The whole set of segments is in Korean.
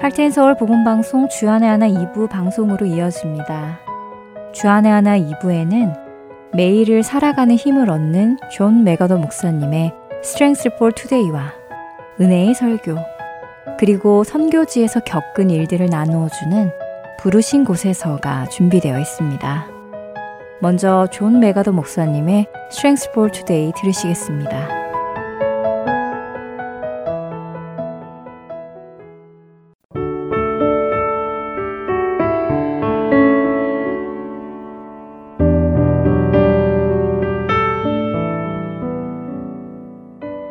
할텐 서울 복음 방송 주 안에 하나 2부 방송으로 이어집니다. 주 안에 하나 2부에는 매일을 살아가는 힘을 얻는 존 맥아더 목사님의 Strength for Today와 은혜의 설교 그리고 선교지에서 겪은 일들을 나누어 주는 부르신 곳에서가 준비되어 있습니다. 먼저 존 맥아더 목사님의 Strength for Today 들으시겠습니다.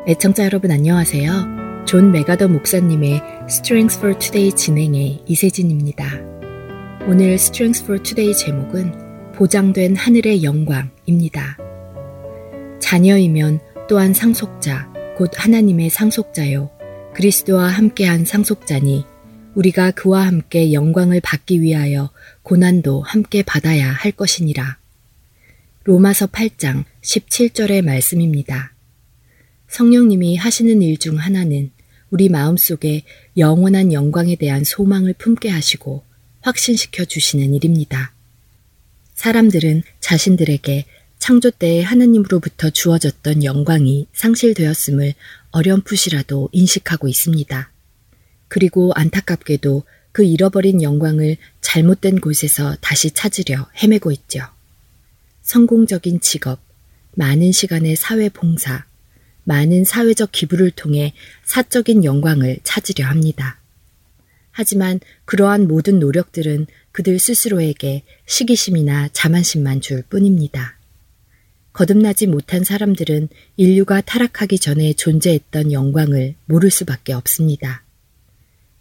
애청자 여러분 안녕하세요. 존 맥아더 목사님의 Strength for Today 진행에 이세진입니다. 오늘 Strength for Today 제목은 보장된 하늘의 영광입니다. 자녀이면 또한 상속자, 곧 하나님의 상속자요. 그리스도와 함께한 상속자니 우리가 그와 함께 영광을 받기 위하여 고난도 함께 받아야 할 것이니라. 로마서 8장 17절의 말씀입니다. 성령님이 하시는 일 중 하나는 우리 마음속에 영원한 영광에 대한 소망을 품게 하시고 확신시켜 주시는 일입니다. 사람들은 자신들에게 창조 때에 하나님으로부터 주어졌던 영광이 상실되었음을 어렴풋이라도 인식하고 있습니다. 그리고 안타깝게도 그 잃어버린 영광을 잘못된 곳에서 다시 찾으려 헤매고 있죠. 성공적인 직업, 많은 시간의 사회 봉사, 많은 사회적 기부를 통해 사적인 영광을 찾으려 합니다. 하지만 그러한 모든 노력들은 그들 스스로에게 시기심이나 자만심만 줄 뿐입니다. 거듭나지 못한 사람들은 인류가 타락하기 전에 존재했던 영광을 모를 수밖에 없습니다.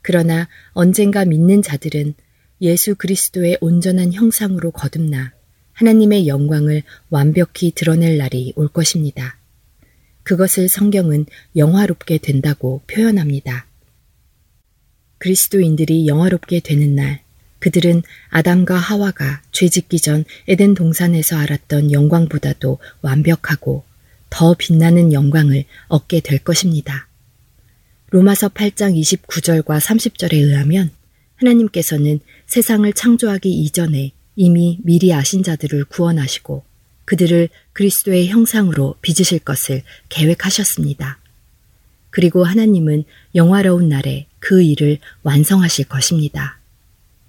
그러나 언젠가 믿는 자들은 예수 그리스도의 온전한 형상으로 거듭나 하나님의 영광을 완벽히 드러낼 날이 올 것입니다. 그것을 성경은 영화롭게 된다고 표현합니다. 그리스도인들이 영화롭게 되는 날, 그들은 아담과 하와가 죄 짓기 전 에덴 동산에서 알았던 영광보다도 완벽하고 더 빛나는 영광을 얻게 될 것입니다. 로마서 8장 29절과 30절에 의하면 하나님께서는 세상을 창조하기 이전에 이미 미리 아신 자들을 구원하시고 그들을 그리스도의 형상으로 빚으실 것을 계획하셨습니다. 그리고 하나님은 영화로운 날에 그 일을 완성하실 것입니다.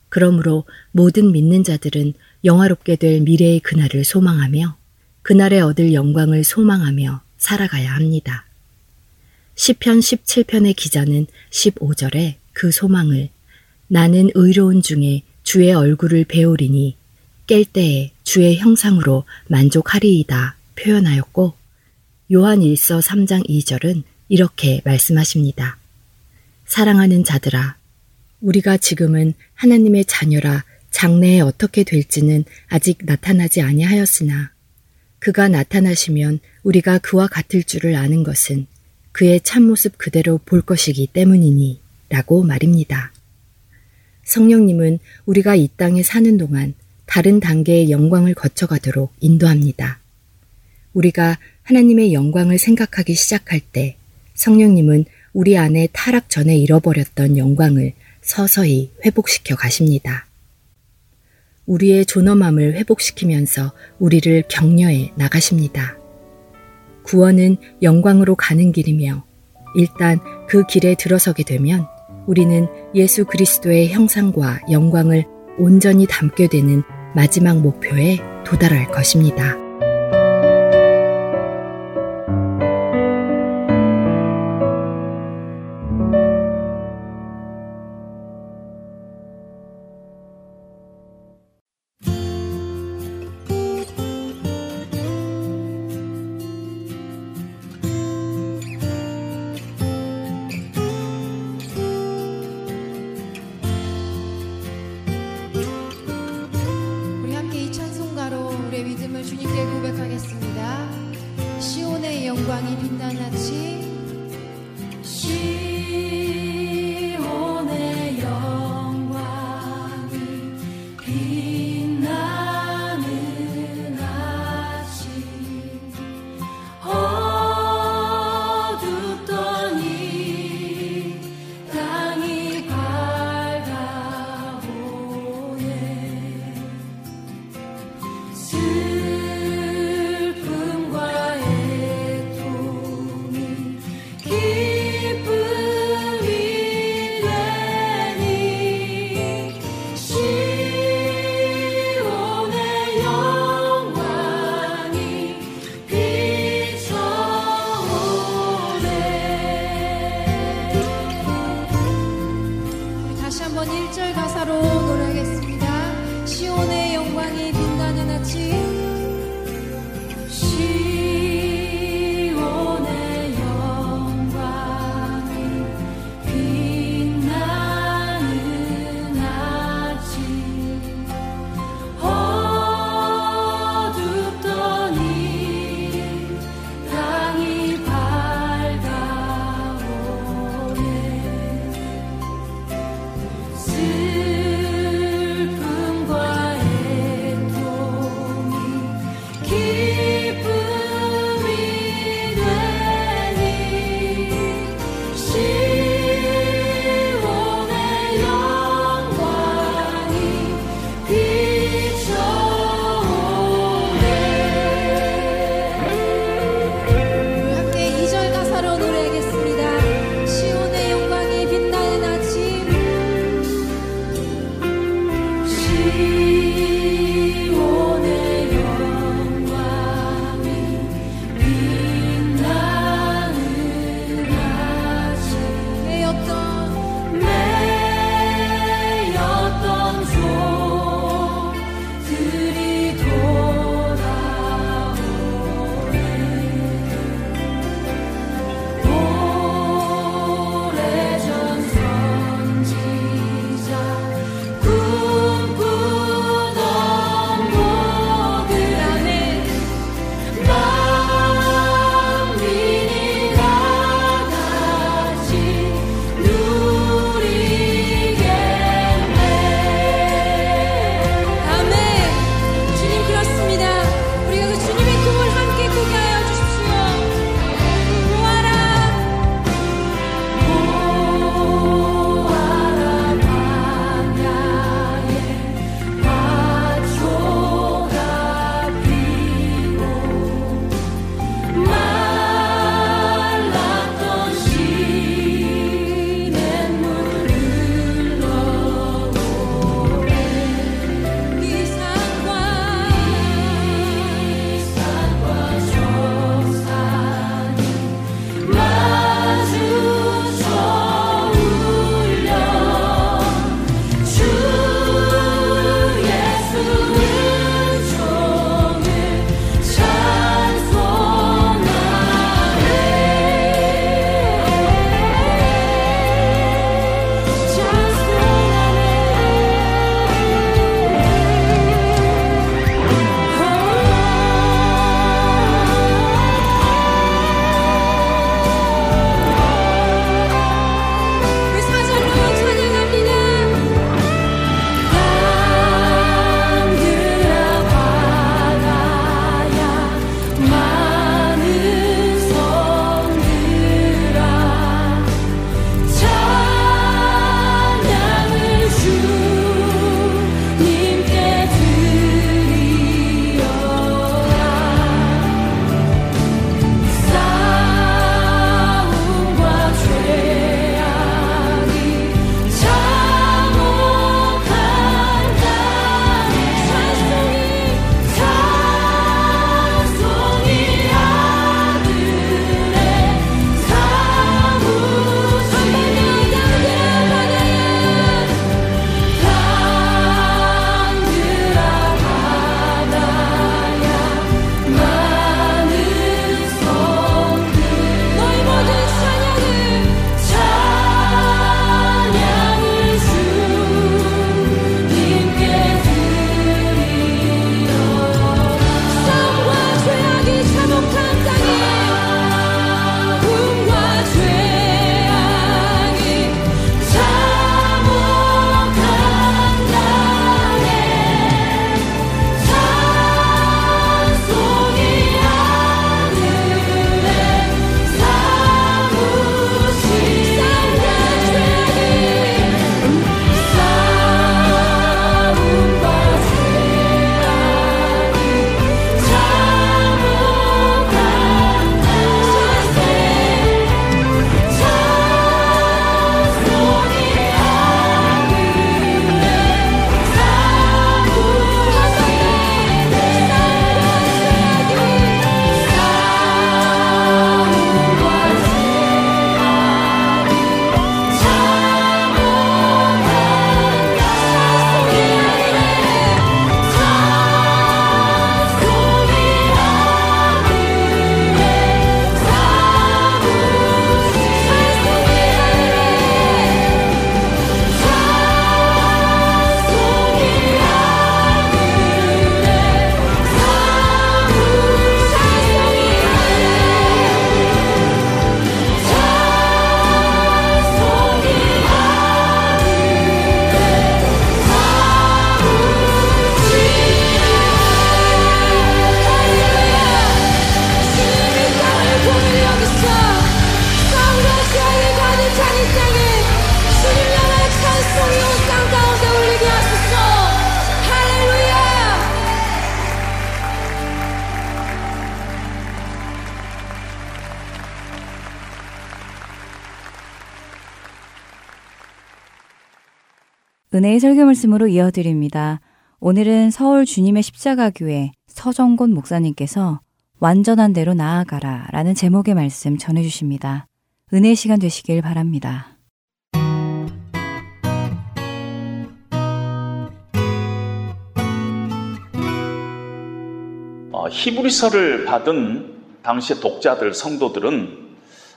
그러므로 모든 믿는 자들은 영화롭게 될 미래의 그날을 소망하며 그날에 얻을 영광을 소망하며 살아가야 합니다. 시편 17편의 기자는 15절에 그 소망을 나는 의로운 중에 주의 얼굴을 배우리니 깰 때에 주의 형상으로 만족하리이다 표현하였고 요한 1서 3장 2절은 이렇게 말씀하십니다. 사랑하는 자들아, 우리가 지금은 하나님의 자녀라 장래에 어떻게 될지는 아직 나타나지 아니하였으나 그가 나타나시면 우리가 그와 같을 줄을 아는 것은 그의 참모습 그대로 볼 것이기 때문이니 라고 말입니다. 성령님은 우리가 이 땅에 사는 동안 다른 단계의 영광을 거쳐가도록 인도합니다. 우리가 하나님의 영광을 생각하기 시작할 때 성령님은 우리 안에 타락 전에 잃어버렸던 영광을 서서히 회복시켜 가십니다. 우리의 존엄함을 회복시키면서 우리를 격려해 나가십니다. 구원은 영광으로 가는 길이며 일단 그 길에 들어서게 되면 우리는 예수 그리스도의 형상과 영광을 온전히 담게 되는 마지막 목표에 도달할 것입니다. 말씀으로 이어드립니다. 오늘은 서울 주님의 십자가교회 서정곤 목사님께서 완전한 대로 나아가라 라는 제목의 말씀 전해주십니다. 은혜 시간 되시길 바랍니다. 어, 히브리서를 받은 당시의 독자들, 성도들은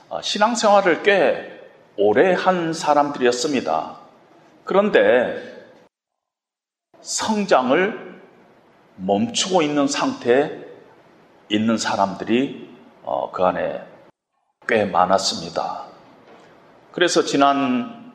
어, 신앙생활을 꽤 오래 한 사람들이었습니다. 그런데 성장을 멈추고 있는 상태에 있는 사람들이 어, 그 안에 꽤 많았습니다. 그래서 지난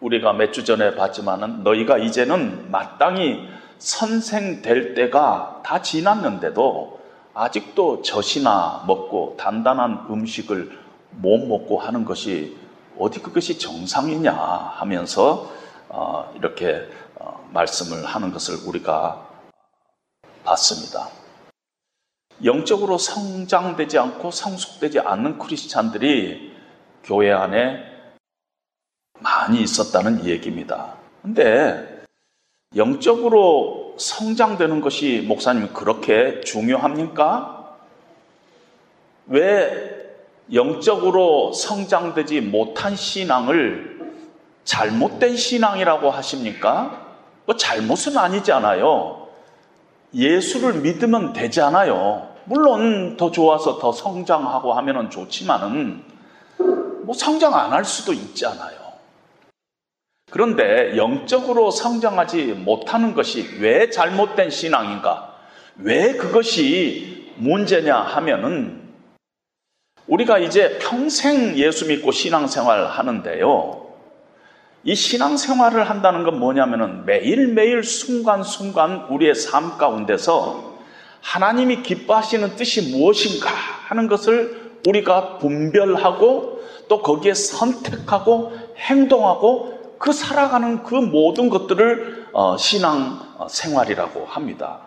우리가 몇 주 전에 봤지만은 너희가 이제는 마땅히 선생 될 때가 다 지났는데도 아직도 젖이나 먹고 단단한 음식을 못 먹고 하는 것이 어디 그것이 정상이냐 하면서 어, 이렇게 어, 말씀을 하는 것을 우리가 봤습니다. 영적으로 성장되지 않고 성숙되지 않는 크리스찬들이 교회 안에 많이 있었다는 얘기입니다. 근데 영적으로 성장되는 것이 목사님 그렇게 중요합니까? 왜 영적으로 성장되지 못한 신앙을 잘못된 신앙이라고 하십니까? 뭐 잘못은 아니잖아요. 예수를 믿으면 되잖아요. 물론 더 좋아서 더 성장하고 하면 좋지만은 뭐 성장 안 할 수도 있잖아요. 그런데 영적으로 성장하지 못하는 것이 왜 잘못된 신앙인가? 왜 그것이 문제냐 하면은 우리가 이제 평생 예수 믿고 신앙생활 하는데요. 이 신앙생활을 한다는 건 뭐냐면은 매일매일 순간순간 우리의 삶 가운데서 하나님이 기뻐하시는 뜻이 무엇인가 하는 것을 우리가 분별하고 또 거기에 선택하고 행동하고 그 살아가는 그 모든 것들을 어, 신앙 생활이라고 합니다.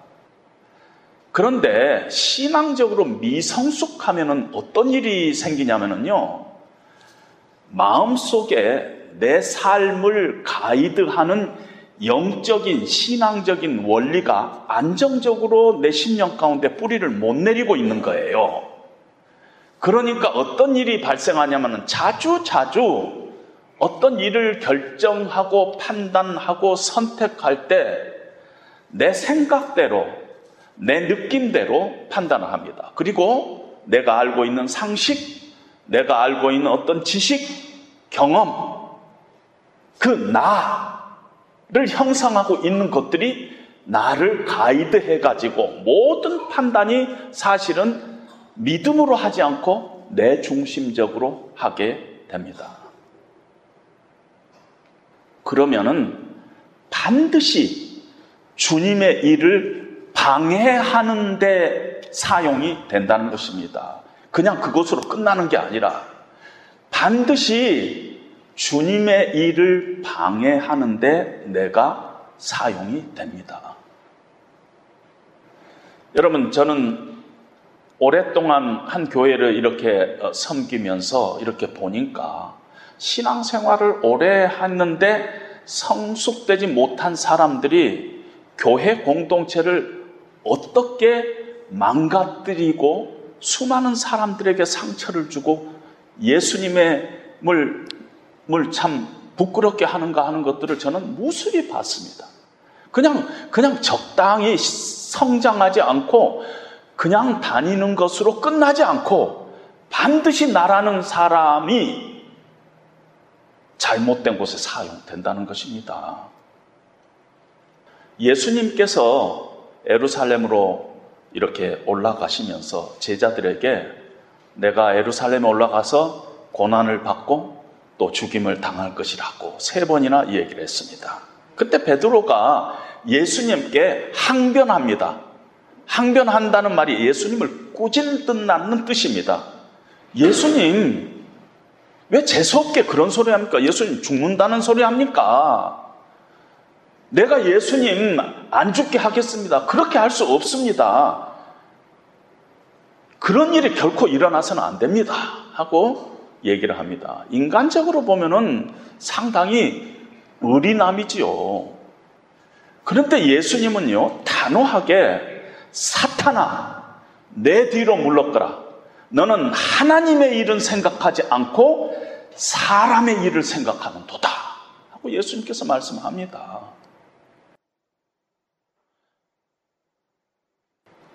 그런데 신앙적으로 미성숙하면 어떤 일이 생기냐면요. 마음속에 내 삶을 가이드하는 영적인 신앙적인 원리가 안정적으로 내 심령 가운데 뿌리를 못 내리고 있는 거예요. 그러니까 어떤 일이 발생하냐면 자주 자주 어떤 일을 결정하고 판단하고 선택할 때 내 생각대로 내 느낌대로 판단을 합니다. 그리고 내가 알고 있는 상식, 내가 알고 있는 어떤 지식, 경험, 그 나를 형성하고 있는 것들이 나를 가이드해 가지고 모든 판단이 사실은 믿음으로 하지 않고 내 중심적으로 하게 됩니다. 그러면은 반드시 주님의 일을 방해하는데 사용이 된다는 것입니다. 그냥 그것으로 끝나는 게 아니라 반드시 주님의 일을 방해하는데 내가 사용이 됩니다. 여러분, 저는 오랫동안 한 교회를 이렇게 어, 섬기면서 이렇게 보니까 신앙생활을 오래 했는데 성숙되지 못한 사람들이 교회 공동체를 어떻게 망가뜨리고 수많은 사람들에게 상처를 주고 예수님을 참 부끄럽게 하는가 하는 것들을 저는 무수히 봤습니다. 그냥, 그냥 적당히 성장하지 않고 그냥 다니는 것으로 끝나지 않고 반드시 나라는 사람이 잘못된 곳에 사용된다는 것입니다. 예수님께서 에루살렘으로 이렇게 올라가시면서 제자들에게 내가 에루살렘에 올라가서 고난을 받고 또 죽임을 당할 것이라고 세 번이나 얘기를 했습니다. 그때 베드로가 예수님께 항변합니다. 항변한다는 말이 예수님을 꾸짖는다는 뜻입니다. 예수님, 왜 재수없게 그런 소리 합니까? 예수님 죽는다는 소리 합니까? 내가 예수님 안 죽게 하겠습니다. 그렇게 할 수 없습니다. 그런 일이 결코 일어나서는 안 됩니다. 하고 얘기를 합니다. 인간적으로 보면은 상당히 의리남이지요. 그런데 예수님은요, 단호하게 사탄아, 내 뒤로 물러거라. 너는 하나님의 일은 생각하지 않고 사람의 일을 생각하는 도다. 하고 예수님께서 말씀합니다.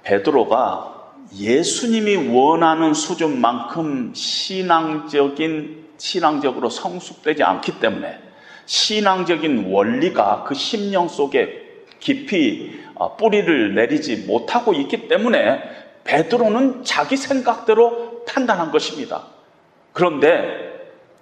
베드로가 예수님이 원하는 수준만큼 신앙적인 신앙적으로 성숙되지 않기 때문에 신앙적인 원리가 그 심령 속에 깊이 어, 뿌리를 내리지 못하고 있기 때문에 베드로는 자기 생각대로 판단한 것입니다. 그런데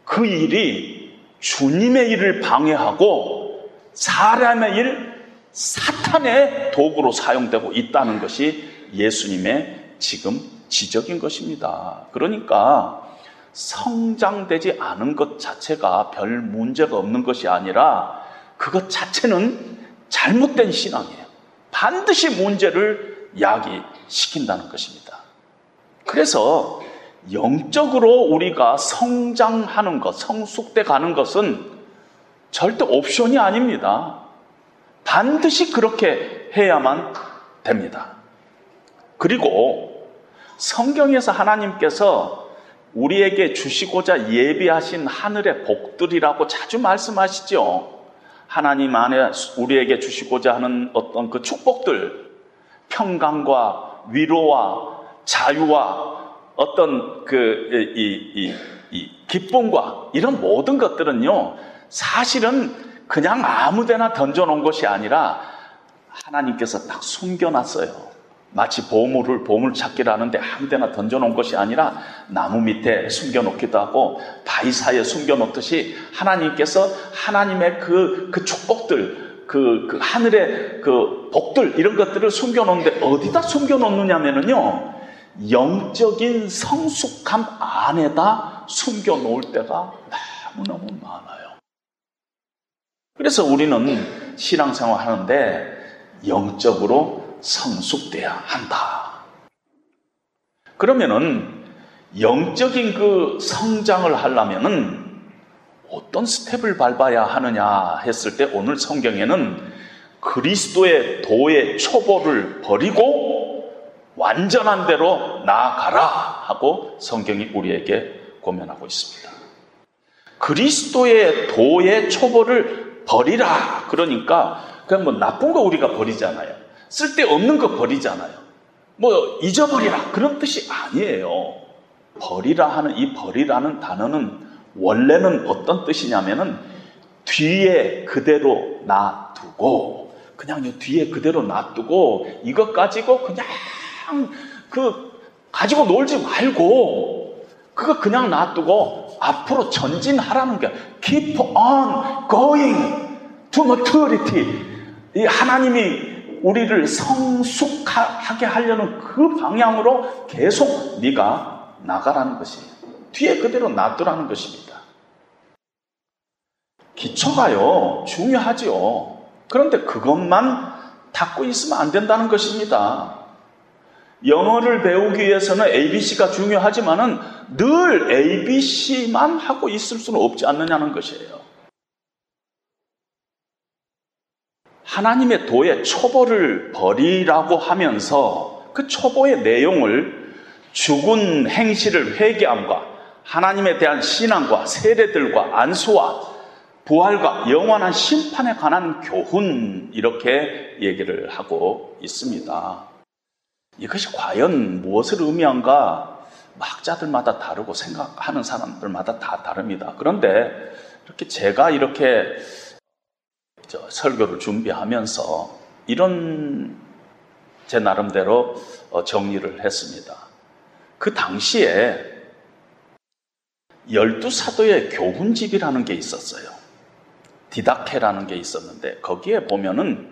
그 일이 주님의 일을 방해하고 사람의 일, 사탄의 도구로 사용되고 있다는 것이 예수님의 지금 지적인 것입니다. 그러니까 성장되지 않은 것 자체가 별 문제가 없는 것이 아니라 그것 자체는 잘못된 신앙이에요. 반드시 문제를 야기시킨다는 것입니다. 그래서 영적으로 우리가 성장하는 것, 성숙돼 가는 것은 절대 옵션이 아닙니다. 반드시 그렇게 해야만 됩니다. 그리고 성경에서 하나님께서 우리에게 주시고자 예비하신 하늘의 복들이라고 자주 말씀하시죠. 하나님 안에 우리에게 주시고자 하는 어떤 그 축복들, 평강과 위로와 자유와 어떤 그, 이, 이, 이 기쁨과 이런 모든 것들은요, 사실은 그냥 아무 데나 던져놓은 것이 아니라 하나님께서 딱 숨겨놨어요. 마치 보물을 보물찾기를 하는데 아무 데나 던져놓은 것이 아니라 나무 밑에 숨겨놓기도 하고 바위 사이에 숨겨놓듯이 하나님께서 하나님의 그, 그 축복들 그, 그 하늘의 그 복들 이런 것들을 숨겨놓는데 어디다 숨겨놓느냐면요 영적인 성숙함 안에다 숨겨놓을 때가 너무너무 많아요. 그래서 우리는 신앙생활 하는데 영적으로 성숙돼야 한다. 그러면은 영적인 그 성장을 하려면은 어떤 스텝을 밟아야 하느냐 했을 때 오늘 성경에는 그리스도의 도의 초보를 버리고 완전한 대로 나아가라 하고 성경이 우리에게 고면하고 있습니다. 그리스도의 도의 초보를 버리라. 그러니까 그냥 뭐 나쁜 거 우리가 버리잖아요. 쓸데없는 거 버리잖아요. 뭐 잊어버리라 그런 뜻이 아니에요. 버리라 하는 이 버리라는 단어는 원래는 어떤 뜻이냐면은 뒤에 그대로 놔두고 그냥 뒤에 그대로 놔두고 이것 가지고 그냥 그 가지고 놀지 말고 그거 그냥 놔두고 앞으로 전진하라는 게 keep on going to maturity 이 하나님이 우리를 성숙하게 하려는 그 방향으로 계속 네가 나가라는 것이 뒤에 그대로 놔두라는 것입니다. 기초가요 중요하지요. 그런데 그것만 닫고 있으면 안 된다는 것입니다. 영어를 배우기 위해서는 ABC가 중요하지만은 늘 ABC만 하고 있을 수는 없지 않느냐는 것이에요. 하나님의 도의 초보를 버리라고 하면서 그 초보의 내용을 죽은 행실을 회개함과 하나님에 대한 신앙과 세례들과 안수와 부활과 영원한 심판에 관한 교훈 이렇게 얘기를 하고 있습니다. 이것이 과연 무엇을 의미한가 학자들마다 다르고 생각하는 사람들마다 다 다릅니다. 그런데 이렇게 제가 이렇게 설교를 준비하면서 이런 제 나름대로 어, 정리를 했습니다. 그 당시에 열두 사도의 교훈집이라는 게 있었어요. 디다케라는 게 있었는데 거기에 보면은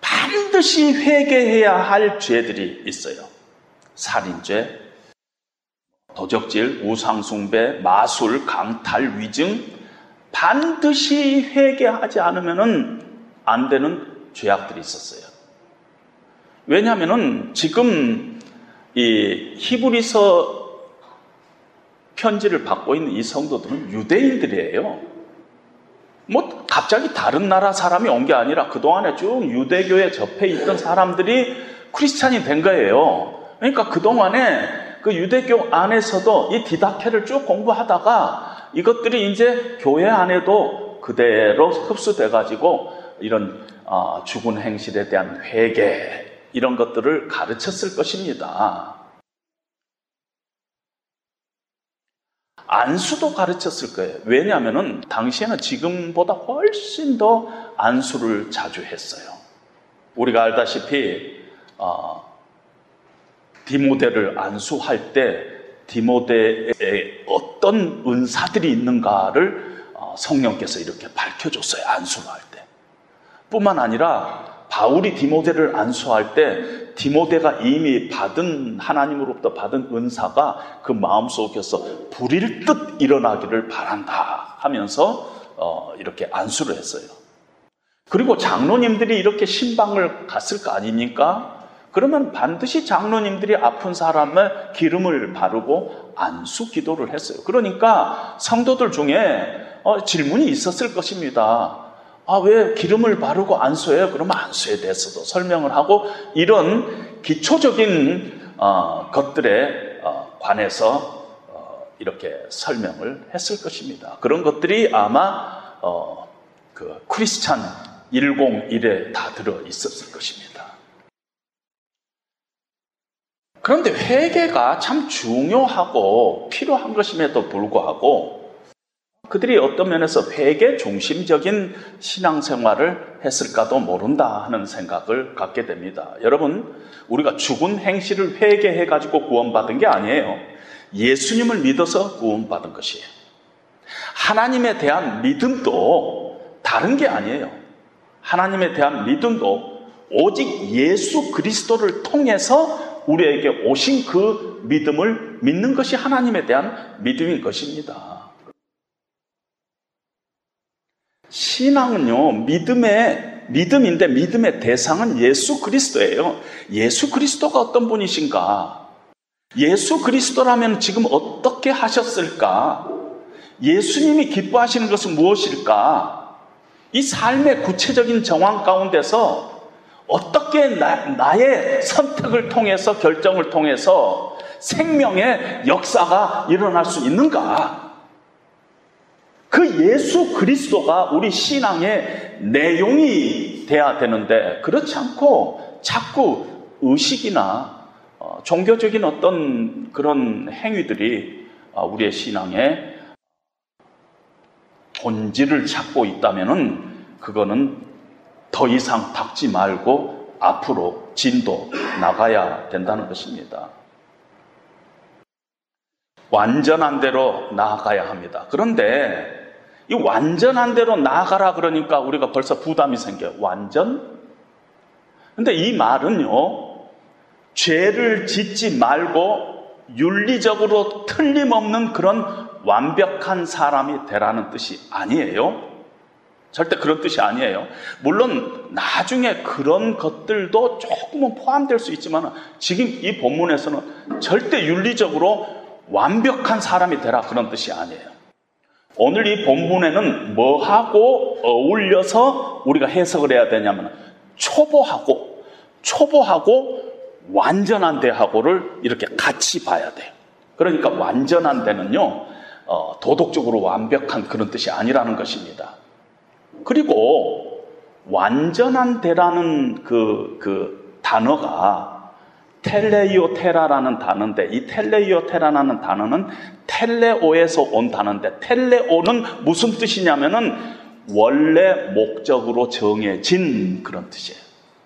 반드시 회개해야 할 죄들이 있어요. 살인죄, 도적질, 우상숭배, 마술, 강탈, 위증, 반드시 회개하지 않으면 안 되는 죄악들이 있었어요. 왜냐하면 지금 이 히브리서 편지를 받고 있는 이 성도들은 유대인들이에요. 뭐 갑자기 다른 나라 사람이 온 게 아니라 그동안에 쭉 유대교에 접해 있던 사람들이 크리스찬이 된 거예요. 그러니까 그동안에 그 유대교 안에서도 이 디다케를 쭉 공부하다가 이것들이 이제 교회 안에도 그대로 흡수돼 가지고 이런 어, 죽은 행실에 대한 회개 이런 것들을 가르쳤을 것입니다. 안수도 가르쳤을 거예요. 왜냐하면 당시에는 지금보다 훨씬 더 안수를 자주 했어요. 우리가 알다시피 어, 디모데를 안수할 때 디모데에 어떤 은사들이 있는가를 어, 성령께서 이렇게 밝혀줬어요. 안수를 할 때. 뿐만 아니라 바울이 디모데를 안수할 때 디모데가 이미 받은 하나님으로부터 받은 은사가 그 마음속에서 불일 듯 일어나기를 바란다 하면서 어, 이렇게 안수를 했어요. 그리고 장로님들이 이렇게 신방을 갔을 거 아닙니까? 그러면 반드시 장로님들이 아픈 사람의 기름을 바르고 안수 기도를 했어요. 그러니까 성도들 중에 어, 질문이 있었을 것입니다. 아, 왜 기름을 바르고 안수해요? 그러면 안수에 대해서도 설명을 하고 이런 기초적인 어, 것들에 어, 관해서 어, 이렇게 설명을 했을 것입니다. 그런 것들이 아마 어, 그 크리스찬 101에 다 들어 있었을 것입니다. 그런데 회개가 참 중요하고 필요한 것임에도 불구하고 그들이 어떤 면에서 회개 중심적인 신앙생활을 했을까도 모른다 하는 생각을 갖게 됩니다. 여러분, 우리가 죽은 행실을 회개해 가지고 구원받은 게 아니에요. 예수님을 믿어서 구원받은 것이에요. 하나님에 대한 믿음도 다른 게 아니에요. 하나님에 대한 믿음도 오직 예수 그리스도를 통해서 우리에게 오신 그 믿음을 믿는 것이 하나님에 대한 믿음인 것입니다. 신앙은요, 믿음의, 믿음인데 믿음의 대상은 예수 그리스도예요. 예수 그리스도가 어떤 분이신가? 예수 그리스도라면 지금 어떻게 하셨을까? 예수님이 기뻐하시는 것은 무엇일까? 이 삶의 구체적인 정황 가운데서 어떻게 나, 의 선택을 통해서 결정을 통해서 생명의 역사가 일어날 수 있는가? 그 예수 그리스도가 우리 신앙의 내용이 돼야 되는데 그렇지 않고 자꾸 의식이나 어, 종교적인 어떤 그런 행위들이 어, 우리의 신앙의 본질을 찾고 있다면은 그거는 더 이상 닥지 말고 앞으로 진도 나가야 된다는 것입니다. 완전한 대로 나아가야 합니다. 그런데 이 완전한 대로 나아가라 그러니까 우리가 벌써 부담이 생겨요. 완전? 근데 이 말은요, 죄를 짓지 말고 윤리적으로 틀림없는 그런 완벽한 사람이 되라는 뜻이 아니에요. 절대 그런 뜻이 아니에요. 물론 나중에 그런 것들도 조금은 포함될 수 있지만 지금 이 본문에서는 절대 윤리적으로 완벽한 사람이 되라 그런 뜻이 아니에요. 오늘 이 본문에는 뭐하고 어울려서 우리가 해석을 해야 되냐면 초보하고 초보하고 완전한 대하고를 이렇게 같이 봐야 돼요. 그러니까 완전한 대는요 어, 도덕적으로 완벽한 그런 뜻이 아니라는 것입니다. 그리고 완전한 대라는 그, 그 단어가 텔레이오 테라라는 단어인데 이 텔레이오 테라라는 단어는 텔레오에서 온 단어인데 텔레오는 무슨 뜻이냐면은 원래 목적으로 정해진 그런 뜻이에요.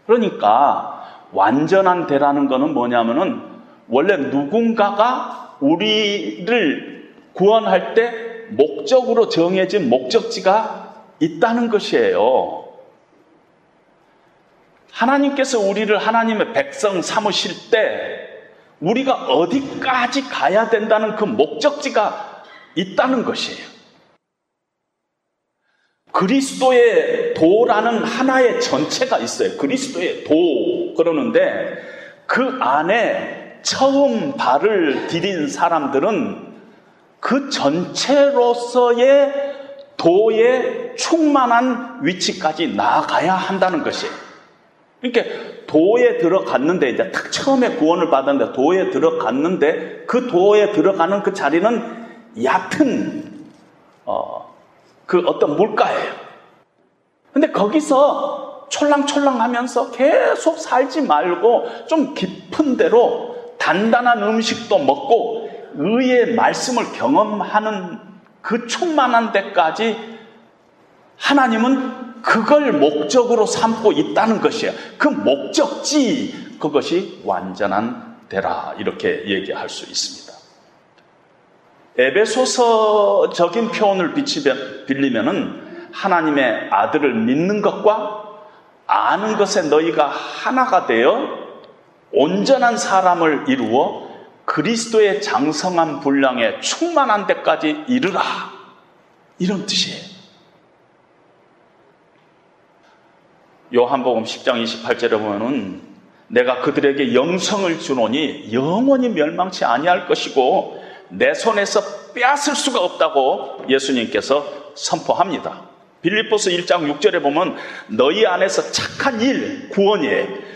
그러니까 완전한 대라는 것은 뭐냐면은 원래 누군가가 우리를 구원할 때 목적으로 정해진 목적지가 있다는 것이에요. 하나님께서 우리를 하나님의 백성 삼으실 때 우리가 어디까지 가야 된다는 그 목적지가 있다는 것이에요. 그리스도의 도라는 하나의 전체가 있어요. 그리스도의 도 그러는데 그 안에 처음 발을 디딘 사람들은 그 전체로서의 도의 충만한 위치까지 나아가야 한다는 것이에요. 그러니까 도에 들어갔는데 이제 딱 처음에 구원을 받았는데 도에 들어갔는데 그 도에 들어가는 그 자리는 얕은 어, 그 어떤 물가예요. 근데 거기서 촐랑촐랑하면서 계속 살지 말고 좀 깊은 데로 단단한 음식도 먹고 의의 말씀을 경험하는 그 충만한 데까지 하나님은 그걸 목적으로 삼고 있다는 것이에요. 그 목적지 그것이 완전한 데라 이렇게 얘기할 수 있습니다. 에베소서적인 표현을 빌리면은 하나님의 아들을 믿는 것과 아는 것에 너희가 하나가 되어 온전한 사람을 이루어 그리스도의 장성한 분량에 충만한 데까지 이르라. 이런 뜻이에요. 요한복음 10장 28절에 보면은 내가 그들에게 영성을 주노니 영원히 멸망치 아니할 것이고 내 손에서 빼앗을 수가 없다고 예수님께서 선포합니다. 빌립보스 1장 6절에 보면 너희 안에서 착한 일, 구원이에요.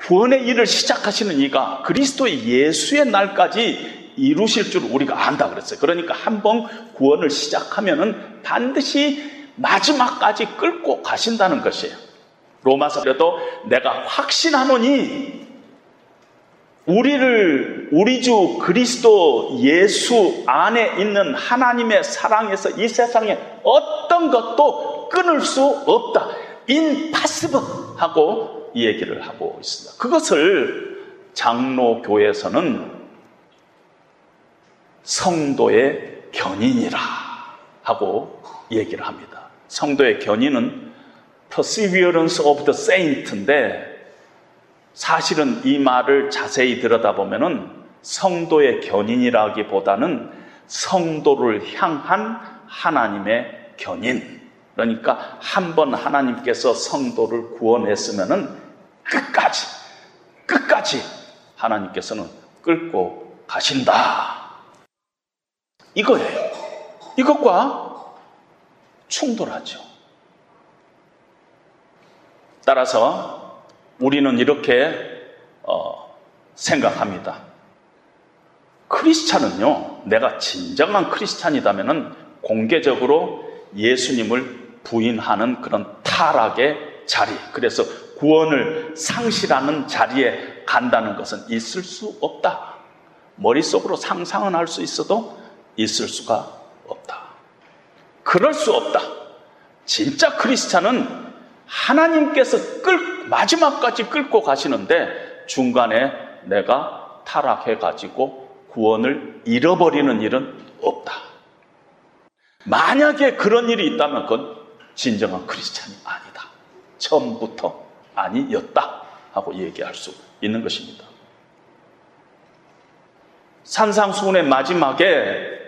구원의 일을 시작하시는 이가 그리스도의 예수의 날까지 이루실 줄 우리가 안다 그랬어요. 그러니까 한 번 구원을 시작하면은 반드시 마지막까지 끌고 가신다는 것이에요. 로마서에도 내가 확신하노니 우리를 우리 주 그리스도 예수 안에 있는 하나님의 사랑에서 이 세상에 어떤 것도 끊을 수 없다. Impossible 하고 이 얘기를 하고 있습니다. 그것을 장로교에서는 성도의 견인이라 하고 얘기를 합니다. 성도의 견인은 perseverance of the saint인데 사실은 이 말을 자세히 들여다보면은 성도의 견인이라기보다는 성도를 향한 하나님의 견인. 그러니까 한 번 하나님께서 성도를 구원했으면은 끝까지, 끝까지 하나님께서는 끌고 가신다. 이거예요. 이것과 충돌하죠. 따라서 우리는 이렇게 어, 생각합니다. 크리스찬은요, 내가 진정한 크리스찬이다면 공개적으로 예수님을 부인하는 그런 타락의 자리, 그래서 구원을 상실하는 자리에 간다는 것은 있을 수 없다. 머릿속으로 상상은 할 수 있어도 있을 수가 없다. 그럴 수 없다. 진짜 크리스찬은 하나님께서 끌, 마지막까지 끌고 가시는데 중간에 내가 타락해가지고 구원을 잃어버리는 일은 없다. 만약에 그런 일이 있다면 그건 진정한 크리스찬이 아니다. 처음부터 아니었다. 하고 얘기할 수 있는 것입니다. 산상수훈의 마지막에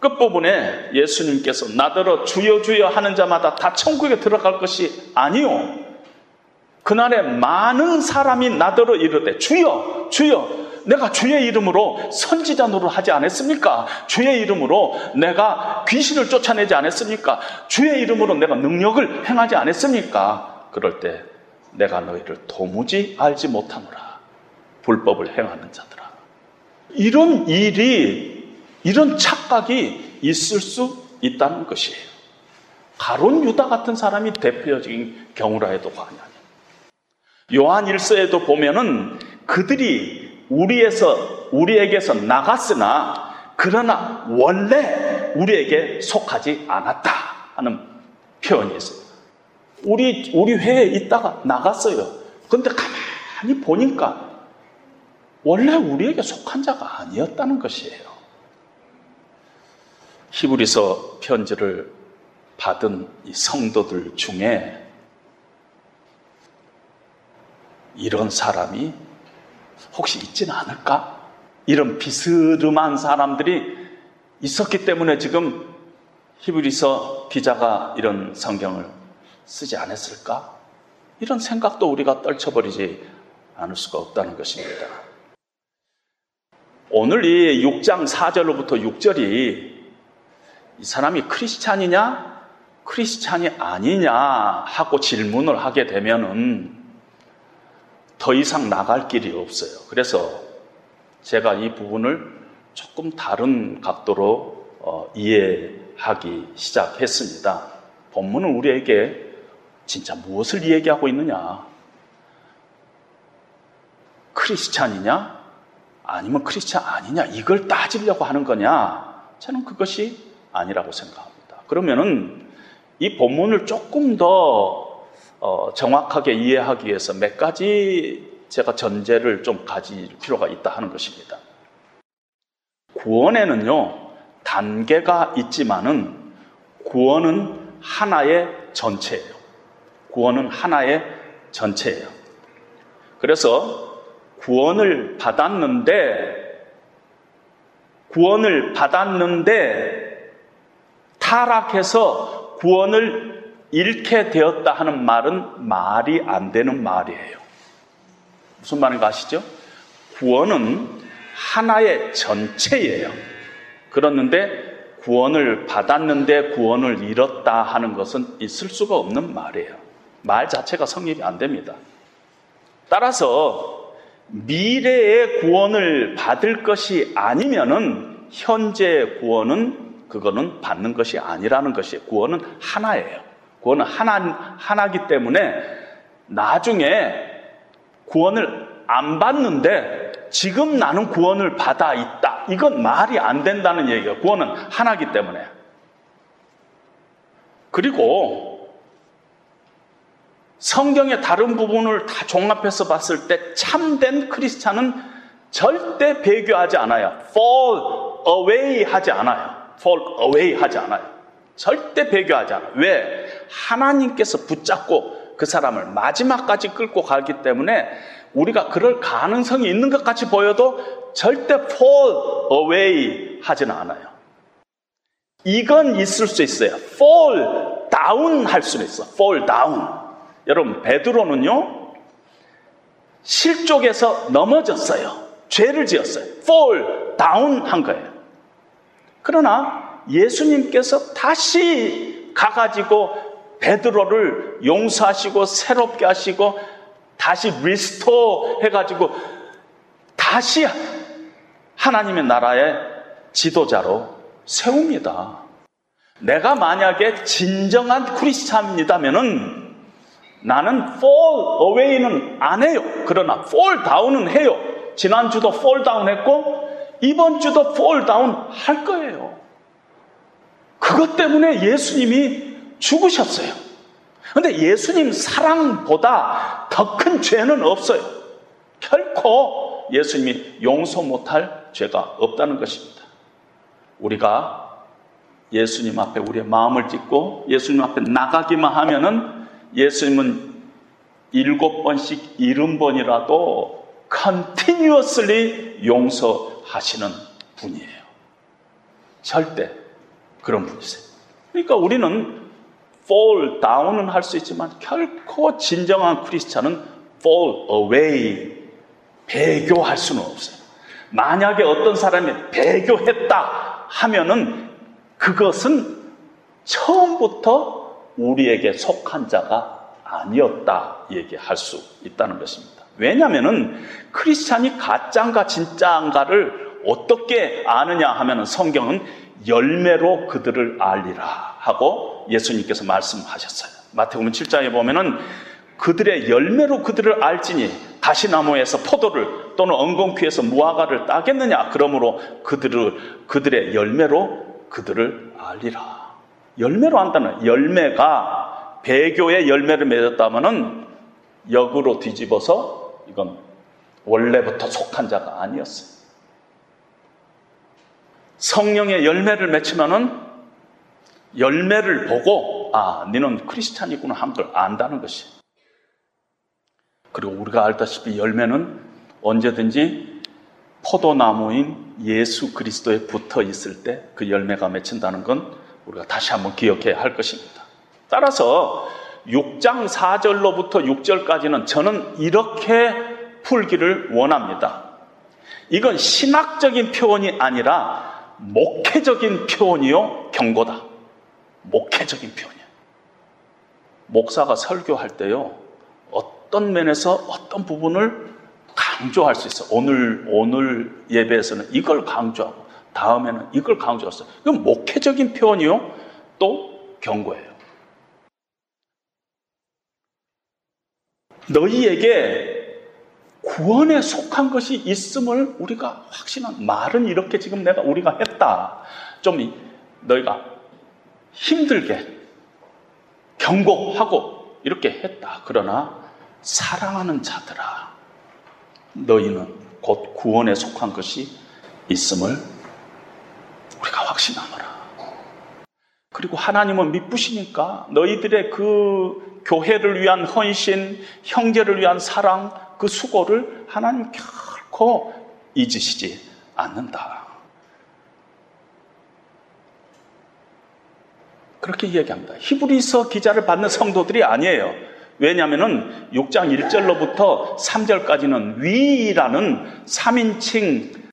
끝부분에 예수님께서 나더러 주여 주여 하는 자마다 다 천국에 들어갈 것이 아니요. 그날에 많은 사람이 나더러 이르되 주여 주여 내가 주의 이름으로 선지자 노릇 하지 않았습니까? 주의 이름으로 내가 귀신을 쫓아내지 않았습니까? 주의 이름으로 내가 능력을 행하지 않았습니까? 그럴 때 내가 너희를 도무지 알지 못하노라. 불법을 행하는 자들아. 이런 일이 이런 착각이 있을 수 있다는 것이에요. 가론 유다 같은 사람이 대표적인 경우라 해도 과언이 아니에요. 요한 일서에도 보면은 그들이 우리에서 우리에게서 나갔으나 그러나 원래 우리에게 속하지 않았다 하는 표현이 있어요. 우리 우리 회에 있다가 나갔어요. 근데 가만히 보니까 원래 우리에게 속한 자가 아니었다는 것이에요. 히브리서 편지를 받은 이 성도들 중에 이런 사람이 혹시 있지는 않을까? 이런 비스름한 사람들이 있었기 때문에 지금 히브리서 기자가 이런 성경을 쓰지 않았을까? 이런 생각도 우리가 떨쳐버리지 않을 수가 없다는 것입니다. 오늘 이 6장 4절로부터 6절이 이 사람이 크리스찬이냐? 크리스찬이 아니냐 하고 질문을 하게 되면은 더 이상 나갈 길이 없어요. 그래서 제가 이 부분을 조금 다른 각도로 어, 이해하기 시작했습니다. 본문은 우리에게 진짜 무엇을 얘기하고 있느냐? 크리스찬이냐? 아니면 크리스찬 아니냐? 이걸 따지려고 하는 거냐? 저는 그것이 아니라고 생각합니다. 그러면은 이 본문을 조금 더 어, 정확하게 이해하기 위해서 몇 가지 제가 전제를 좀 가질 필요가 있다 하는 것입니다. 구원에는요, 단계가 있지만은 구원은 하나의 전체예요. 구원은 하나의 전체예요. 그래서 구원을 받았는데, 구원을 받았는데, 타락해서 구원을 잃게 되었다 하는 말은 말이 안 되는 말이에요. 무슨 말인가 아시죠? 구원은 하나의 전체예요. 그렇는데 구원을 받았는데 구원을 잃었다 하는 것은 있을 수가 없는 말이에요. 말 자체가 성립이 안 됩니다. 따라서 미래의 구원을 받을 것이 아니면은 현재의 구원은 그거는 받는 것이 아니라는 것이에요. 구원은 하나예요. 구원은 하나, 하나기 때문에 나중에 구원을 안 받는데 지금 나는 구원을 받아 있다. 이건 말이 안 된다는 얘기예요. 구원은 하나기 때문에. 그리고 성경의 다른 부분을 다 종합해서 봤을 때 참된 크리스찬은 절대 배교하지 않아요. fall away 하지 않아요. fall away 하지 않아요. 절대 배교하지 않아요. 왜? 하나님께서 붙잡고 그 사람을 마지막까지 끌고 가기 때문에 우리가 그럴 가능성이 있는 것 같이 보여도 절대 fall away 하지는 않아요. 이건 있을 수 있어요. fall down 할 수는 있어. fall down. 여러분, 베드로는요, 실족에서 넘어졌어요. 죄를 지었어요. fall down 한 거예요. 그러나 예수님께서 다시 가가지고 베드로를 용서하시고 새롭게 하시고 다시 리스토 해가지고 다시 하나님의 나라의 지도자로 세웁니다. 내가 만약에 진정한 크리스찬이다면은 나는 fall away는 안 해요. 그러나 fall down은 해요. 지난주도 fall down 했고 이번 주도 fall down 할 거예요. 그것 때문에 예수님이 죽으셨어요. 근데 예수님 사랑보다 더 큰 죄는 없어요. 결코 예수님이 용서 못할 죄가 없다는 것입니다. 우리가 예수님 앞에 우리의 마음을 찢고 예수님 앞에 나가기만 하면은 예수님은 일곱 번씩 일흔 번이라도 continuously 용서하시는 분이에요. 절대 그런 분이세요. 그러니까 우리는 fall down은 할 수 있지만 결코 진정한 크리스찬은 fall away 배교할 수는 없어요. 만약에 어떤 사람이 배교했다 하면은 그것은 처음부터 우리에게 속한 자가 아니었다 얘기할 수 있다는 것입니다. 왜냐하면은 크리스찬이 가짜인가 진짜인가를 어떻게 아느냐 하면은 성경은 열매로 그들을 알리라 하고 예수님께서 말씀하셨어요. 마태복음 7장에 보면은 그들의 열매로 그들을 알지니 가시나무에서 포도를 또는 엉겅퀴에서 무화과를 따겠느냐 그러므로 그들을 그들의 열매로 그들을 알리라. 열매로 한다는 열매가 배교의 열매를 맺었다면은 역으로 뒤집어서 이건 원래부터 속한 자가 아니었어요. 성령의 열매를 맺히면은 열매를 보고 아, 너는 크리스찬이구나 한걸 안다는 것이. 그리고 우리가 알다시피 열매는 언제든지 포도나무인 예수 그리스도에 붙어 있을 때 그 열매가 맺힌다는 건 우리가 다시 한번 기억해야 할 것입니다. 따라서 6장 4절로부터 6절까지는 저는 이렇게 풀기를 원합니다. 이건 신학적인 표현이 아니라 목회적인 표현이요, 경고다. 목회적인 표현이야. 목사가 설교할 때요. 어떤 면에서 어떤 부분을 강조할 수 있어. 오늘 오늘 예배에서는 이걸 강조하고 다음에는 이걸 강조했어. 이건 목회적인 표현이요. 또 경고예요. 너희에게 구원에 속한 것이 있음을 우리가 확신한 말은 이렇게 지금 내가 우리가 했다. 좀 너희가 힘들게 경고하고 이렇게 했다. 그러나 사랑하는 자들아 너희는 곧 구원에 속한 것이 있음을 우리가 확신하노라. 그리고 하나님은 미쁘시니까 너희들의 그 교회를 위한 헌신, 형제를 위한 사랑, 그 수고를 하나님 결코 잊으시지 않는다. 그렇게 이야기합니다. 히브리서 기자를 받는 성도들이 아니에요. 왜냐하면 6장 1절로부터 3절까지는 위라는 3인칭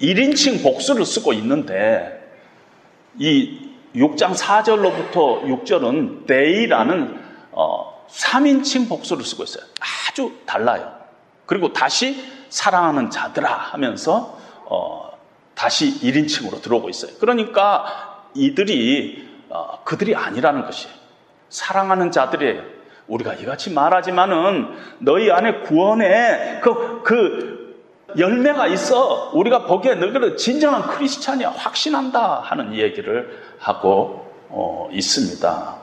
1인칭 복수를 쓰고 있는데 이 6장 4절로부터 6절은 데이라는 어, 3인칭 복수를 쓰고 있어요. 아주 달라요. 그리고 다시 사랑하는 자들아 하면서 어, 다시 1인칭으로 들어오고 있어요. 그러니까 이들이 어, 그들이 아니라는 것이에요. 사랑하는 자들이에요. 우리가 이같이 말하지만은 너희 안에 구원의 그, 그 열매가 있어. 우리가 보기에 너희들은 진정한 크리스찬이야. 확신한다. 하는 얘기를 하고 어, 있습니다.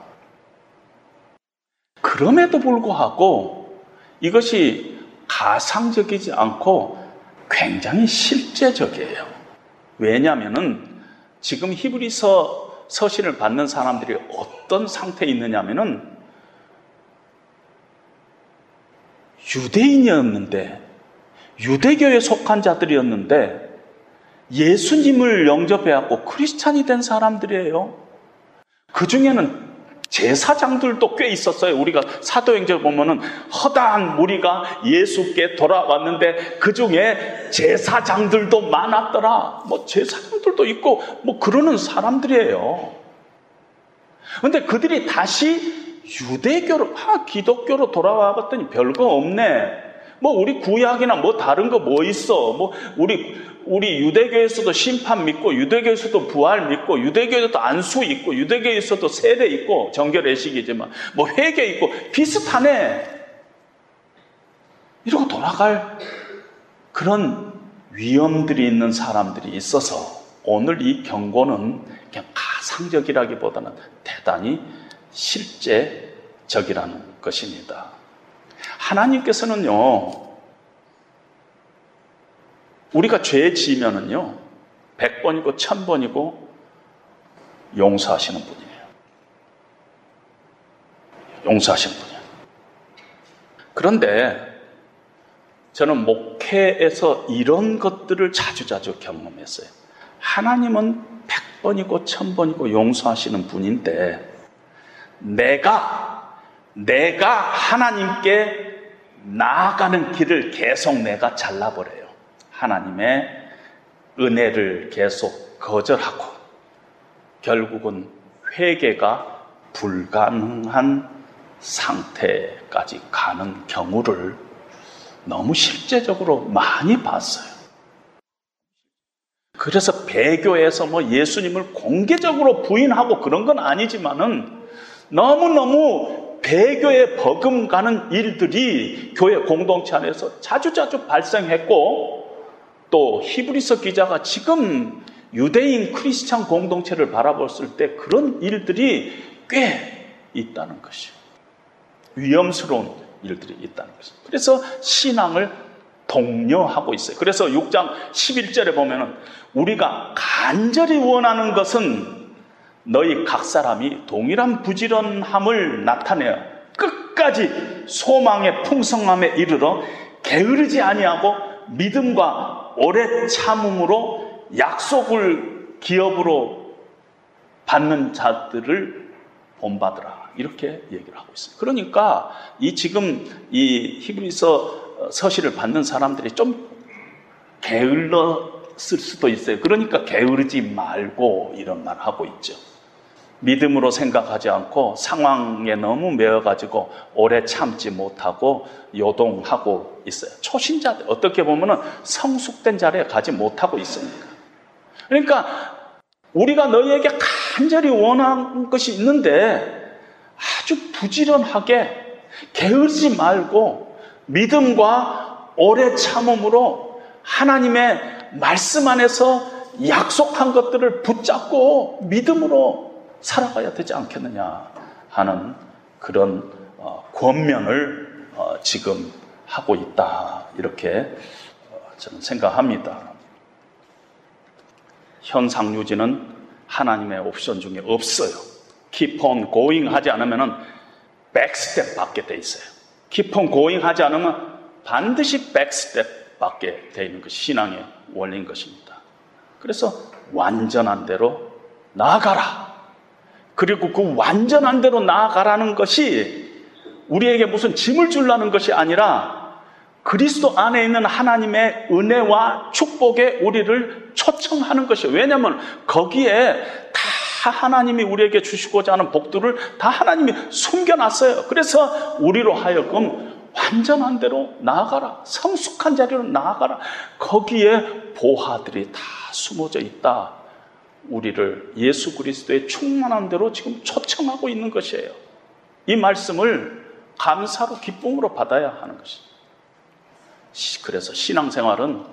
그럼에도 불구하고 이것이 가상적이지 않고 굉장히 실제적이에요. 왜냐하면은 지금 히브리서 서신을 받는 사람들이 어떤 상태에 있느냐면은 유대인이었는데 유대교에 속한 자들이었는데 예수님을 영접해갖고 크리스찬이 된 사람들이에요. 그 중에는 제사장들도 꽤 있었어요. 우리가 사도행전 보면은 허다한 무리가 예수께 돌아왔는데 그 중에 제사장들도 많았더라. 뭐 제사장들도 있고 뭐 그러는 사람들이에요. 근데 그들이 다시 유대교로, 아, 기독교로 돌아와 봤더니 별거 없네. 뭐 우리 구약이나 뭐 다른 거 뭐 있어? 뭐 우리 우리 유대교에서도 심판 믿고 유대교에서도 부활 믿고 유대교에서도 안수 있고 유대교에서도 세례 있고 정결 의식이지만 뭐 회개 있고 비슷하네. 이러고 돌아갈 그런 위험들이 있는 사람들이 있어서 오늘 이 경고는 그냥 가상적이라기보다는 대단히 실제적이라는 것입니다. 하나님께서는요, 우리가 죄 지으면은요, 100번이고 1000번이고 용서하시는 분이에요. 용서하시는 분이에요. 그런데 저는 목회에서 이런 것들을 자주자주 경험했어요. 하나님은 100번이고 1000번이고 용서하시는 분인데 내가 내가 하나님께 나아가는 길을 계속 내가 잘라버려요. 하나님의 은혜를 계속 거절하고 결국은 회개가 불가능한 상태까지 가는 경우를 너무 실제적으로 많이 봤어요. 그래서 배교에서 뭐 예수님을 공개적으로 부인하고 그런 건 아니지만은 너무너무 배교에 버금가는 일들이 교회 공동체 안에서 자주자주 발생했고 또 히브리서 기자가 지금 유대인 크리스찬 공동체를 바라봤을 때 그런 일들이 꽤 있다는 것이요. 위험스러운 일들이 있다는 것이죠. 그래서 신앙을 독려하고 있어요. 그래서 6장 11절에 보면은 우리가 간절히 원하는 것은 너희 각 사람이 동일한 부지런함을 나타내어 끝까지 소망의 풍성함에 이르러 게으르지 아니하고 믿음과 오래 참음으로 약속을 기업으로 받는 자들을 본받으라. 이렇게 얘기를 하고 있어요. 그러니까 이 지금 이 히브리서 서시를 받는 사람들이 좀 게을렀을 수도 있어요. 그러니까 게으르지 말고 이런 말 하고 있죠. 믿음으로 생각하지 않고 상황에 너무 매여가지고 오래 참지 못하고 요동하고 있어요. 초신자들, 어떻게 보면 성숙된 자리에 가지 못하고 있으니까. 그러니까 우리가 너희에게 간절히 원한 것이 있는데 아주 부지런하게 게으르지 말고 믿음과 오래 참음으로 하나님의 말씀 안에서 약속한 것들을 붙잡고 믿음으로 살아가야 되지 않겠느냐 하는 그런 어, 권면을 어, 지금 하고 있다. 이렇게 어, 저는 생각합니다. 현상유지는 하나님의 옵션 중에 없어요. keep on going 하지 않으면 백스텝 받게 돼 있어요. keep on going 하지 않으면 반드시 백스텝 받게 돼 있는 것이 신앙의 원리인 것입니다. 그래서 완전한 대로 나아가라. 그리고 그 완전한 대로 나아가라는 것이 우리에게 무슨 짐을 줄라는 것이 아니라 그리스도 안에 있는 하나님의 은혜와 축복에 우리를 초청하는 것이에요. 왜냐하면 거기에 다 하나님이 우리에게 주시고자 하는 복들을 다 하나님이 숨겨놨어요. 그래서 우리로 하여금 완전한 대로 나아가라. 성숙한 자리로 나아가라. 거기에 보화들이 다 숨어져 있다. 우리를 예수 그리스도의 충만한 대로 지금 초청하고 있는 것이에요. 이 말씀을 감사로 기쁨으로 받아야 하는 것입니다. 그래서 신앙생활은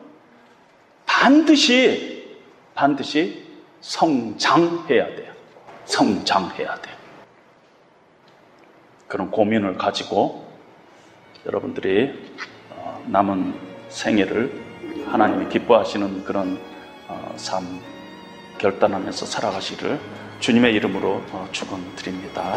반드시 반드시 성장해야 돼요. 성장해야 돼요. 그런 고민을 가지고 여러분들이 어, 남은 생애를 하나님이 기뻐하시는 그런 어, 삶 결단하면서 살아가시를 주님의 이름으로 어, 축원드립니다.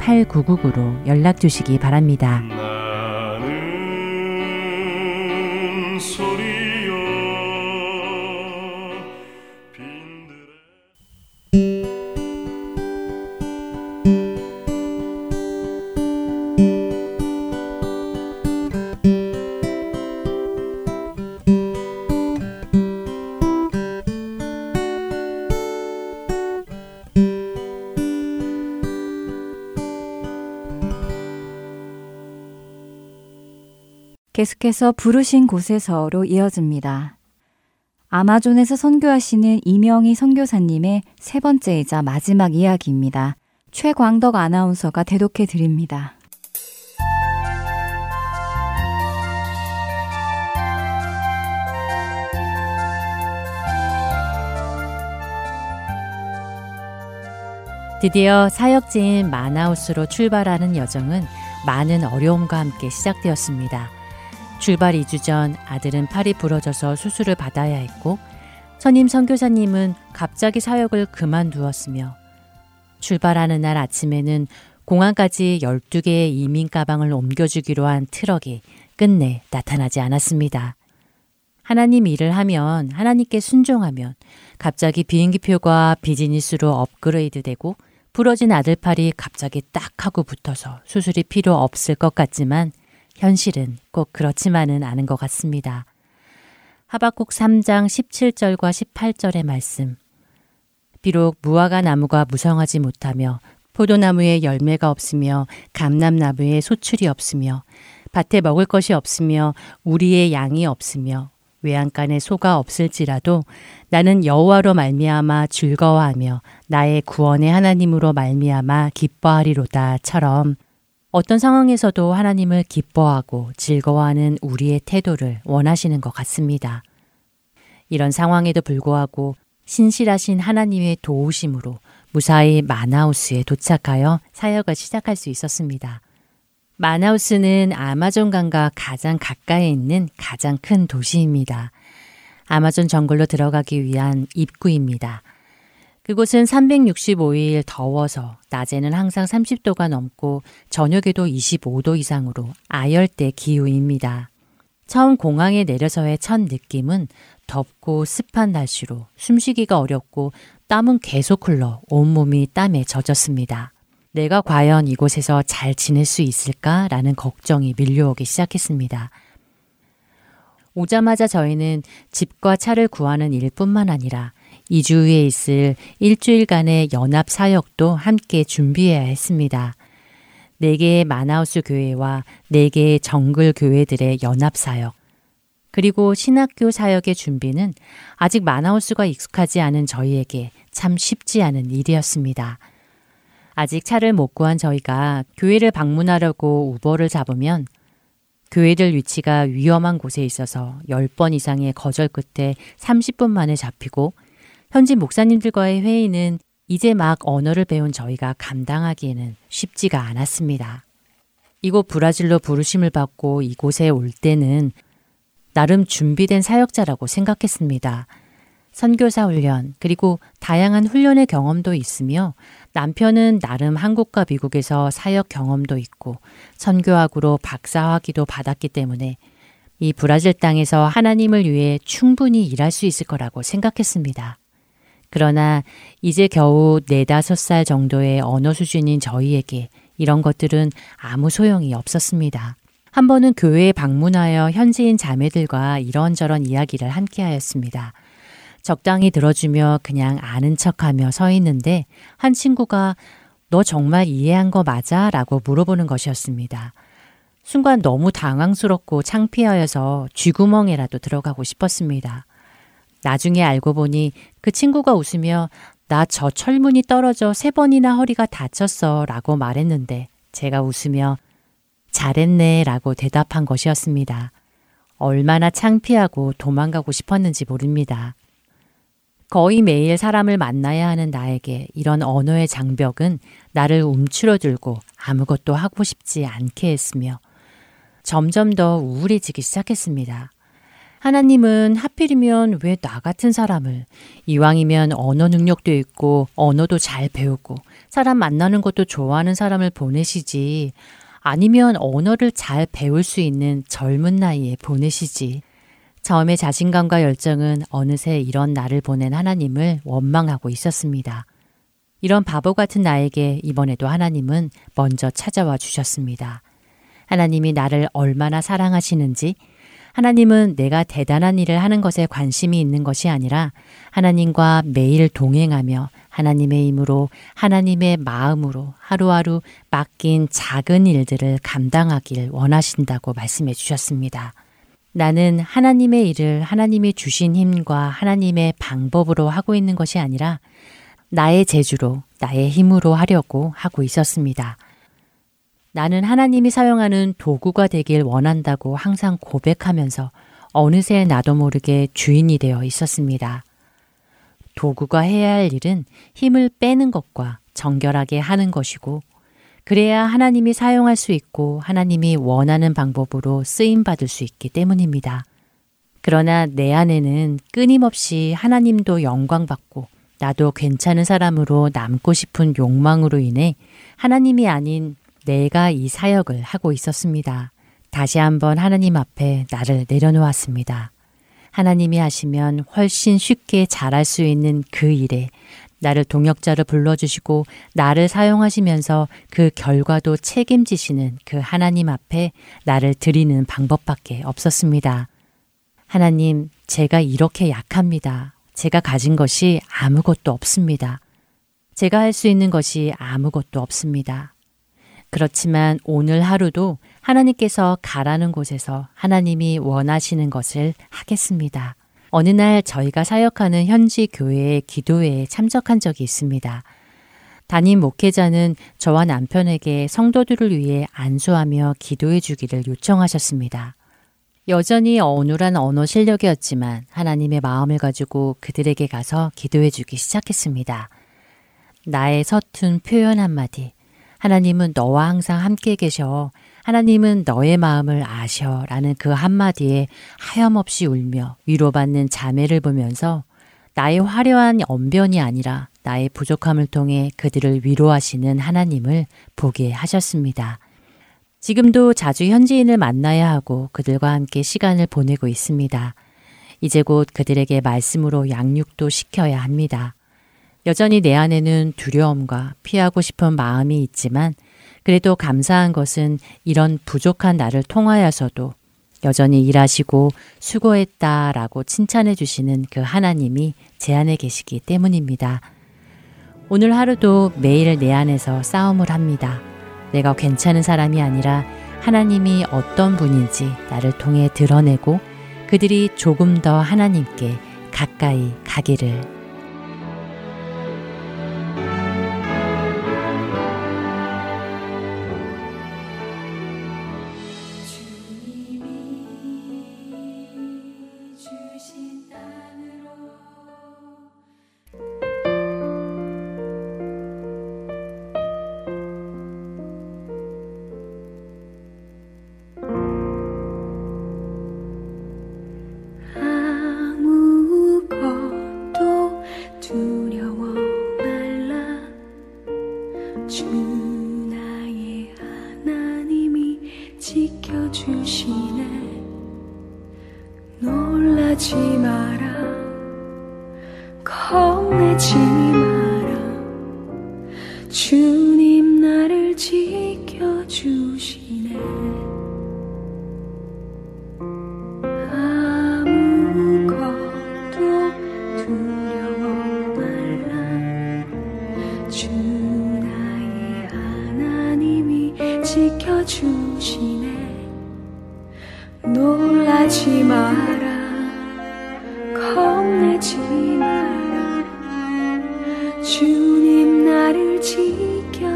602-866-8999로 연락 주시기 바랍니다. 계속해서 부르신 곳에서로 이어집니다. 아마존에서 선교하시는 이명희 선교사님의 세 번째이자 마지막 이야기입니다. 최광덕 아나운서가 대독해 드립니다. 드디어 사역지인 마나우스로 출발하는 여정은 많은 어려움과 함께 시작되었습니다. 출발 2주 전 아들은 팔이 부러져서 수술을 받아야 했고 선임 선교사님은 갑자기 사역을 그만두었으며 출발하는 날 아침에는 공항까지 12개의 이민 가방을 옮겨주기로 한 트럭이 끝내 나타나지 않았습니다. 하나님 일을 하면 하나님께 순종하면 갑자기 비행기표가 비즈니스로 업그레이드 되고 부러진 아들 팔이 갑자기 딱 하고 붙어서 수술이 필요 없을 것 같지만 현실은 꼭 그렇지만은 않은 것 같습니다. 하박국 3장 17절과 18절의 말씀. 비록 무화과 나무가 무성하지 못하며 포도나무에 열매가 없으며 감람나무에 소출이 없으며 밭에 먹을 것이 없으며 우리의 양이 없으며 외양간에 소가 없을지라도 나는 여호와로 말미암아 즐거워하며 나의 구원의 하나님으로 말미암아 기뻐하리로다처럼 어떤 상황에서도 하나님을 기뻐하고 즐거워하는 우리의 태도를 원하시는 것 같습니다. 이런 상황에도 불구하고 신실하신 하나님의 도우심으로 무사히 마나우스에 도착하여 사역을 시작할 수 있었습니다. 마나우스는 아마존강과 가장 가까이 있는 가장 큰 도시입니다. 아마존 정글로 들어가기 위한 입구입니다. 그곳은 365일 더워서 낮에는 항상 30도가 넘고 저녁에도 25도 이상으로 아열대 기후입니다. 처음 공항에 내려서의 첫 느낌은 덥고 습한 날씨로 숨쉬기가 어렵고 땀은 계속 흘러 온몸이 땀에 젖었습니다. 내가 과연 이곳에서 잘 지낼 수 있을까라는 걱정이 밀려오기 시작했습니다. 오자마자 저희는 집과 차를 구하는 일뿐만 아니라 2주 후에 있을 일주일간의 연합 사역도 함께 준비해야 했습니다. 4개의 마나우스 교회와 4개의 정글 교회들의 연합 사역, 그리고 신학교 사역의 준비는 아직 마나우스가 익숙하지 않은 저희에게 참 쉽지 않은 일이었습니다. 아직 차를 못 구한 저희가 교회를 방문하려고 우버를 잡으면 교회들 위치가 위험한 곳에 있어서 10번 이상의 거절 끝에 30분 만에 잡히고 현지 목사님들과의 회의는 이제 막 언어를 배운 저희가 감당하기에는 쉽지가 않았습니다. 이곳 브라질로 부르심을 받고 이곳에 올 때는 나름 준비된 사역자라고 생각했습니다. 선교사 훈련, 그리고 다양한 훈련의 경험도 있으며 남편은 나름 한국과 미국에서 사역 경험도 있고 선교학으로 박사학위도 받았기 때문에 이 브라질 땅에서 하나님을 위해 충분히 일할 수 있을 거라고 생각했습니다. 그러나 이제 겨우 네다섯 살 정도의 언어 수준인 저희에게 이런 것들은 아무 소용이 없었습니다. 한 번은 교회에 방문하여 현지인 자매들과 이런저런 이야기를 함께 하였습니다. 적당히 들어주며 그냥 아는 척하며 서 있는데 한 친구가 너 정말 이해한 거 맞아? 라고 물어보는 것이었습니다. 순간 너무 당황스럽고 창피하여서 쥐구멍에라도 들어가고 싶었습니다. 나중에 알고 보니 그 친구가 웃으며 나 저 철문이 떨어져 세 번이나 허리가 다쳤어 라고 말했는데 제가 웃으며 잘했네 라고 대답한 것이었습니다. 얼마나 창피하고 도망가고 싶었는지 모릅니다. 거의 매일 사람을 만나야 하는 나에게 이런 언어의 장벽은 나를 움츠러들고 아무것도 하고 싶지 않게 했으며 점점 더 우울해지기 시작했습니다. 하나님은 하필이면 왜 나 같은 사람을 이왕이면 언어 능력도 있고 언어도 잘 배우고 사람 만나는 것도 좋아하는 사람을 보내시지 아니면 언어를 잘 배울 수 있는 젊은 나이에 보내시지. 처음에 자신감과 열정은 어느새 이런 나를 보낸 하나님을 원망하고 있었습니다. 이런 바보 같은 나에게 이번에도 하나님은 먼저 찾아와 주셨습니다. 하나님이 나를 얼마나 사랑하시는지 하나님은 내가 대단한 일을 하는 것에 관심이 있는 것이 아니라 하나님과 매일 동행하며 하나님의 힘으로 하나님의 마음으로 하루하루 맡긴 작은 일들을 감당하길 원하신다고 말씀해 주셨습니다. 나는 하나님의 일을 하나님이 주신 힘과 하나님의 방법으로 하고 있는 것이 아니라 나의 재주로, 나의 힘으로 하려고 하고 있었습니다. 나는 하나님이 사용하는 도구가 되길 원한다고 항상 고백하면서 어느새 나도 모르게 주인이 되어 있었습니다. 도구가 해야 할 일은 힘을 빼는 것과 정결하게 하는 것이고, 그래야 하나님이 사용할 수 있고 하나님이 원하는 방법으로 쓰임 받을 수 있기 때문입니다. 그러나 내 안에는 끊임없이 하나님도 영광받고 나도 괜찮은 사람으로 남고 싶은 욕망으로 인해 하나님이 아닌 내가 이 사역을 하고 있었습니다. 다시 한번 하나님 앞에 나를 내려놓았습니다. 하나님이 하시면 훨씬 쉽게 잘할 수 있는 그 일에 나를 동역자로 불러주시고 나를 사용하시면서 그 결과도 책임지시는 그 하나님 앞에 나를 드리는 방법밖에 없었습니다. 하나님, 제가 이렇게 약합니다. 제가 가진 것이 아무것도 없습니다. 제가 할 수 있는 것이 아무것도 없습니다. 그렇지만 오늘 하루도 하나님께서 가라는 곳에서 하나님이 원하시는 것을 하겠습니다. 어느 날 저희가 사역하는 현지 교회의 기도회에 참석한 적이 있습니다. 담임 목회자는 저와 남편에게 성도들을 위해 안수하며 기도해 주기를 요청하셨습니다. 여전히 어눌한 언어 실력이었지만 하나님의 마음을 가지고 그들에게 가서 기도해 주기 시작했습니다. 나의 서툰 표현 한마디, 하나님은 너와 항상 함께 계셔. 하나님은 너의 마음을 아셔. 라는 그 한마디에 하염없이 울며 위로받는 자매를 보면서 나의 화려한 언변이 아니라 나의 부족함을 통해 그들을 위로하시는 하나님을 보게 하셨습니다. 지금도 자주 현지인을 만나야 하고 그들과 함께 시간을 보내고 있습니다. 이제 곧 그들에게 말씀으로 양육도 시켜야 합니다. 여전히 내 안에는 두려움과 피하고 싶은 마음이 있지만 그래도 감사한 것은 이런 부족한 나를 통하여서도 여전히 일하시고 수고했다 라고 칭찬해 주시는 그 하나님이 제 안에 계시기 때문입니다. 오늘 하루도 매일 내 안에서 싸움을 합니다. 내가 괜찮은 사람이 아니라 하나님이 어떤 분인지 나를 통해 드러내고 그들이 조금 더 하나님께 가까이 가기를 주님 나를 지켜주시네.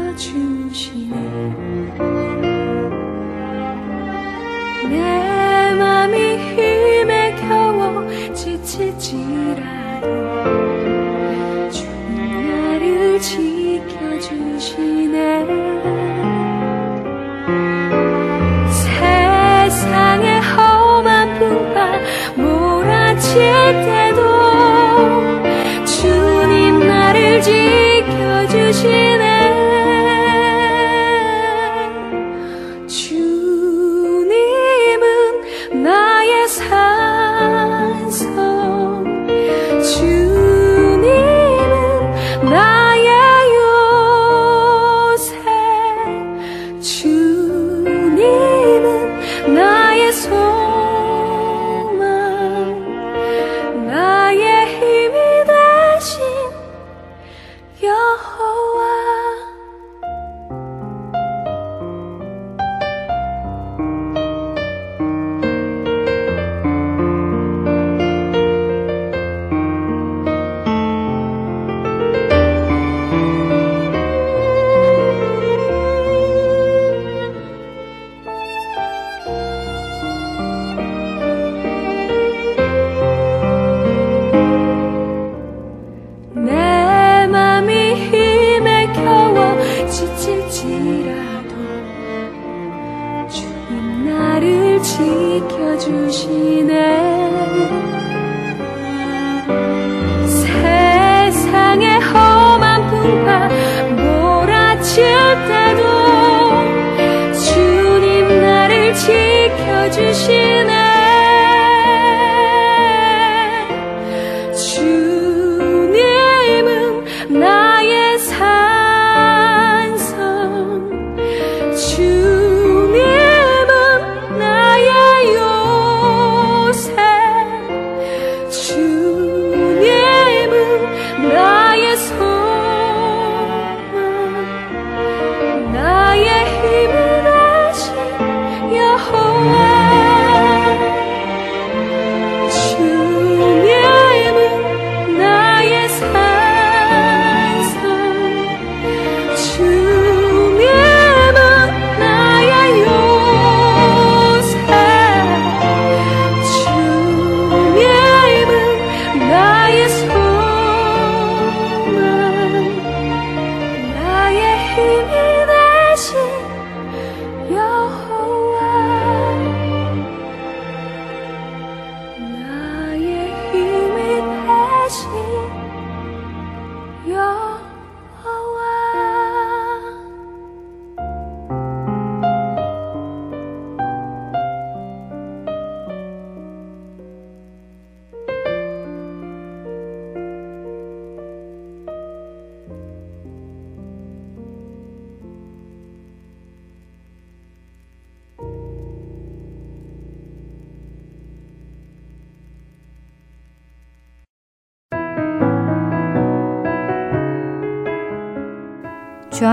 내 맘이 힘에 겨워 지칠지라도 주님 나를 지켜주시네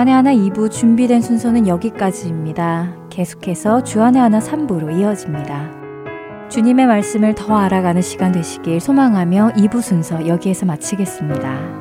주안의 하나 2부 준비된 순서는 여기까지입니다. 계속해서 주안의 하나 3부로 이어집니다. 주님의 말씀을 더 알아가는 시간 되시길 소망하며 2부 순서 여기에서 마치겠습니다.